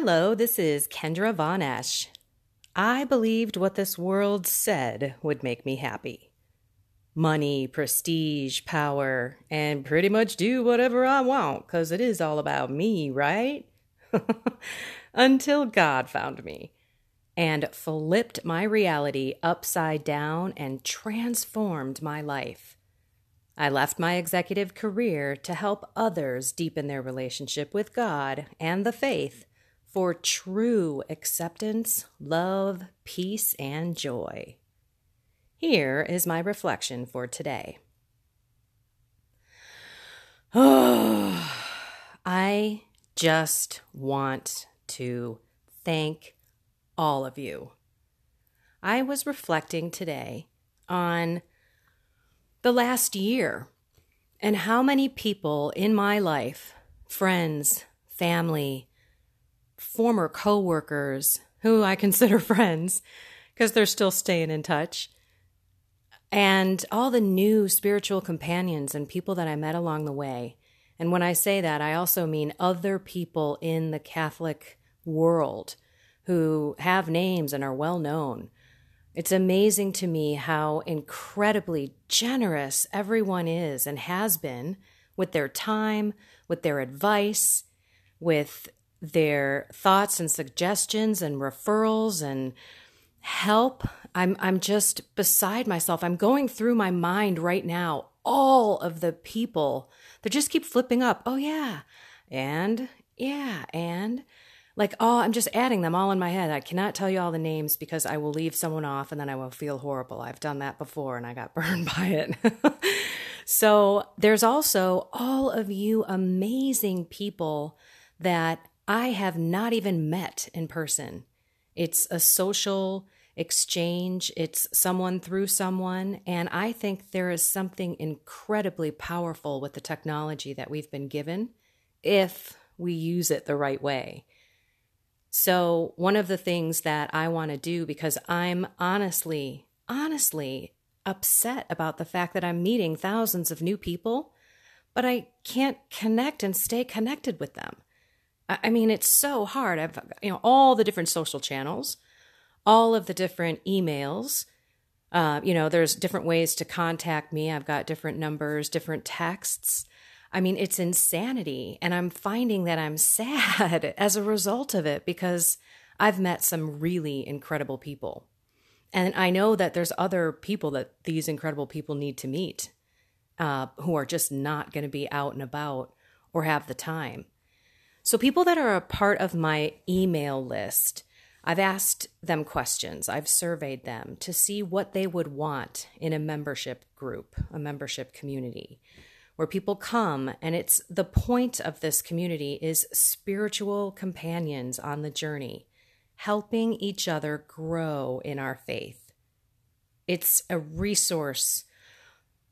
Hello, this is Kendra Von Esh. I believed what this world said would make me happy money, prestige, power, and pretty much do whatever I want because it is all about me, right? Until God found me and flipped my reality upside down and transformed my life. I left my executive career to help others deepen their relationship with God and the faith for true acceptance, love, peace, and joy. Here is my reflection for today. Oh, I just want to thank all of you. I was reflecting today on the last year and how many people in my life, friends, family, former coworkers who I consider friends because they're still staying in touch, and all the new spiritual companions and people that I met along the way. And when I say that, I also mean other people in the Catholic world who have names and are well known it's amazing to me how incredibly generous everyone is and has been with their time, with their advice, with their thoughts and suggestions and referrals and help. I'm I'm just beside myself. I'm going through my mind right now all of the people that just keep flipping up. Oh yeah. And yeah, and like oh i'm just adding them all in my head i cannot tell you all the names because i will leave someone off and then i will feel horrible i've done that before and i got burned by it so there's also all of you amazing people that i have not even met in person. It's a social exchange. It's someone through someone. And i think there is something incredibly powerful with the technology that we've been given if we use it the right way. So, one of the things that I want to do, because I'm honestly, honestly upset about the fact that I'm meeting thousands of new people, but I can't connect and stay connected with them. I mean, it's so hard. I've, you know, all the different social channels, all of the different emails. Uh, you know, there's different ways to contact me. I've got different numbers, different texts. I mean, it's insanity. And I'm finding that I'm sad as a result of it because I've met some really incredible people. And I know that there's other people that these incredible people need to meet uh, who are just not going to be out and about or have the time. So, people that are a part of my email list, I've asked them questions. I've surveyed them to see what they would want in a membership group, a membership community where people come. And it's the point of this community is spiritual companions on the journey helping each other grow in our faith. It's a resource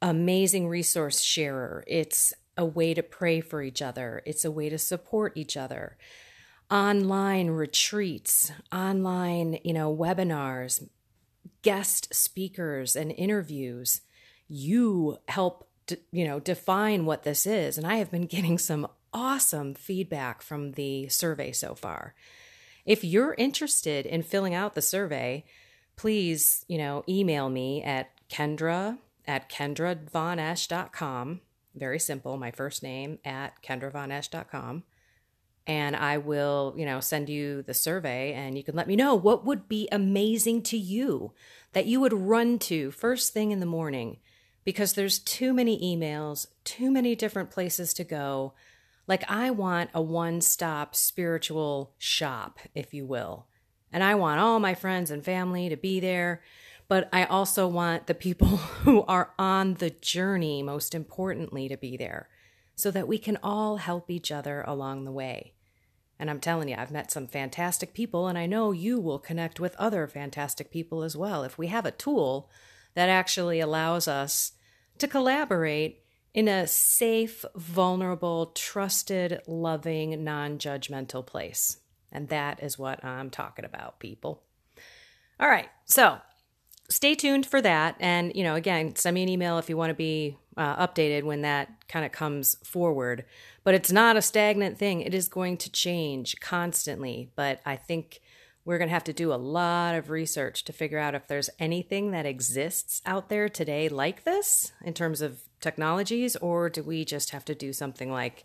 amazing resource sharer. It's a way to pray for each other it's a way to support each other online retreats online you know webinars guest speakers and interviews you help you know, define what this is. And I have been getting some awesome feedback from the survey so far. If you're interested in filling out the survey, please, you know, email me at kendra at kendravonesh.com. Very simple, my first name at kendravonesh.com. And I will, you know, send you the survey and you can let me know what would be amazing to you that you would run to first thing in the morning because there's too many emails, too many different places to go. Like, I want a one stop spiritual shop, if you will. And I want all my friends and family to be there. But I also want the people who are on the journey, most importantly, to be there so that we can all help each other along the way. And I'm telling you, I've met some fantastic people, and I know you will connect with other fantastic people as well if we have a tool that actually allows us to collaborate in a safe, vulnerable, trusted, loving, non judgmental place. And that is what I'm talking about, people. All right. So stay tuned for that. And, you know, again, send me an email if you want to be uh, updated when that kind of comes forward. But it's not a stagnant thing. It is going to change constantly. But I think we're going to have to do a lot of research to figure out if there's anything that exists out there today like this in terms of technologies, or do we just have to do something like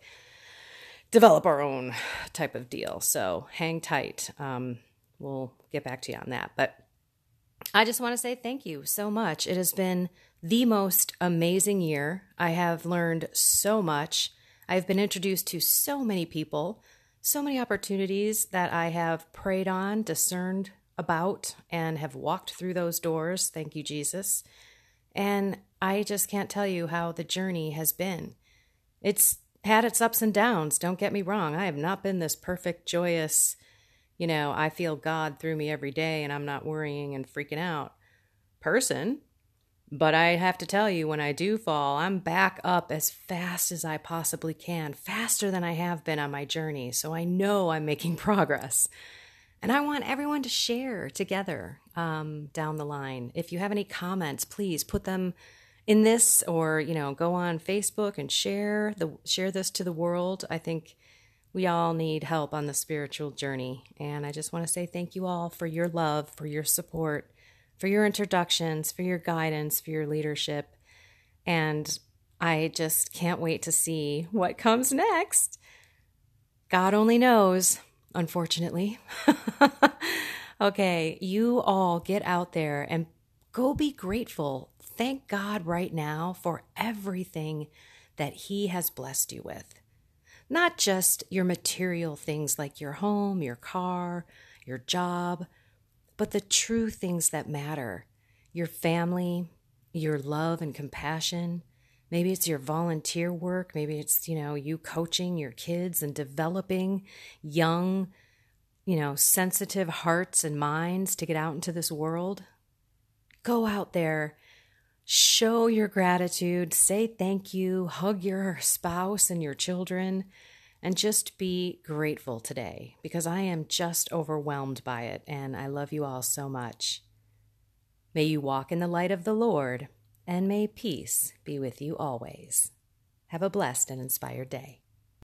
develop our own type of deal? So hang tight. Um, we'll get back to you on that. But I just want to say thank you so much. It has been the most amazing year. I have learned so much. I've been introduced to so many people so many opportunities that I have prayed on, discerned about, and have walked through those doors. Thank you, Jesus. And I just can't tell you how the journey has been. It's had its ups and downs, don't get me wrong. I have not been this perfect, joyous, you know, I feel God through me every day and I'm not worrying and freaking out person. But I have to tell you, when I do fall, I'm back up as fast as I possibly can, faster than I have been on my journey. So I know I'm making progress. And I want everyone to share together um, down the line. If you have any comments, please put them in this or you know go on facebook and share the share this to the world i think we all need help on the spiritual journey and i just want to say thank you all for your love for your support for your introductions, for your guidance, for your leadership. And I just can't wait to see what comes next. God only knows, unfortunately. okay, you all get out there and go be grateful. Thank God right now for everything that He has blessed you with. Not just your material things like your home, your car, your job, but the true things that matter your family, your love and compassion. Maybe it's your volunteer work. Maybe it's, you know, you coaching your kids and developing young, you know, sensitive hearts and minds to get out into this world. Go out there, show your gratitude, say thank you, hug your spouse and your children, and just be grateful today because I am just overwhelmed by it and I love you all so much. May you walk in the light of the Lord and may peace be with you always. Have a blessed and inspired day.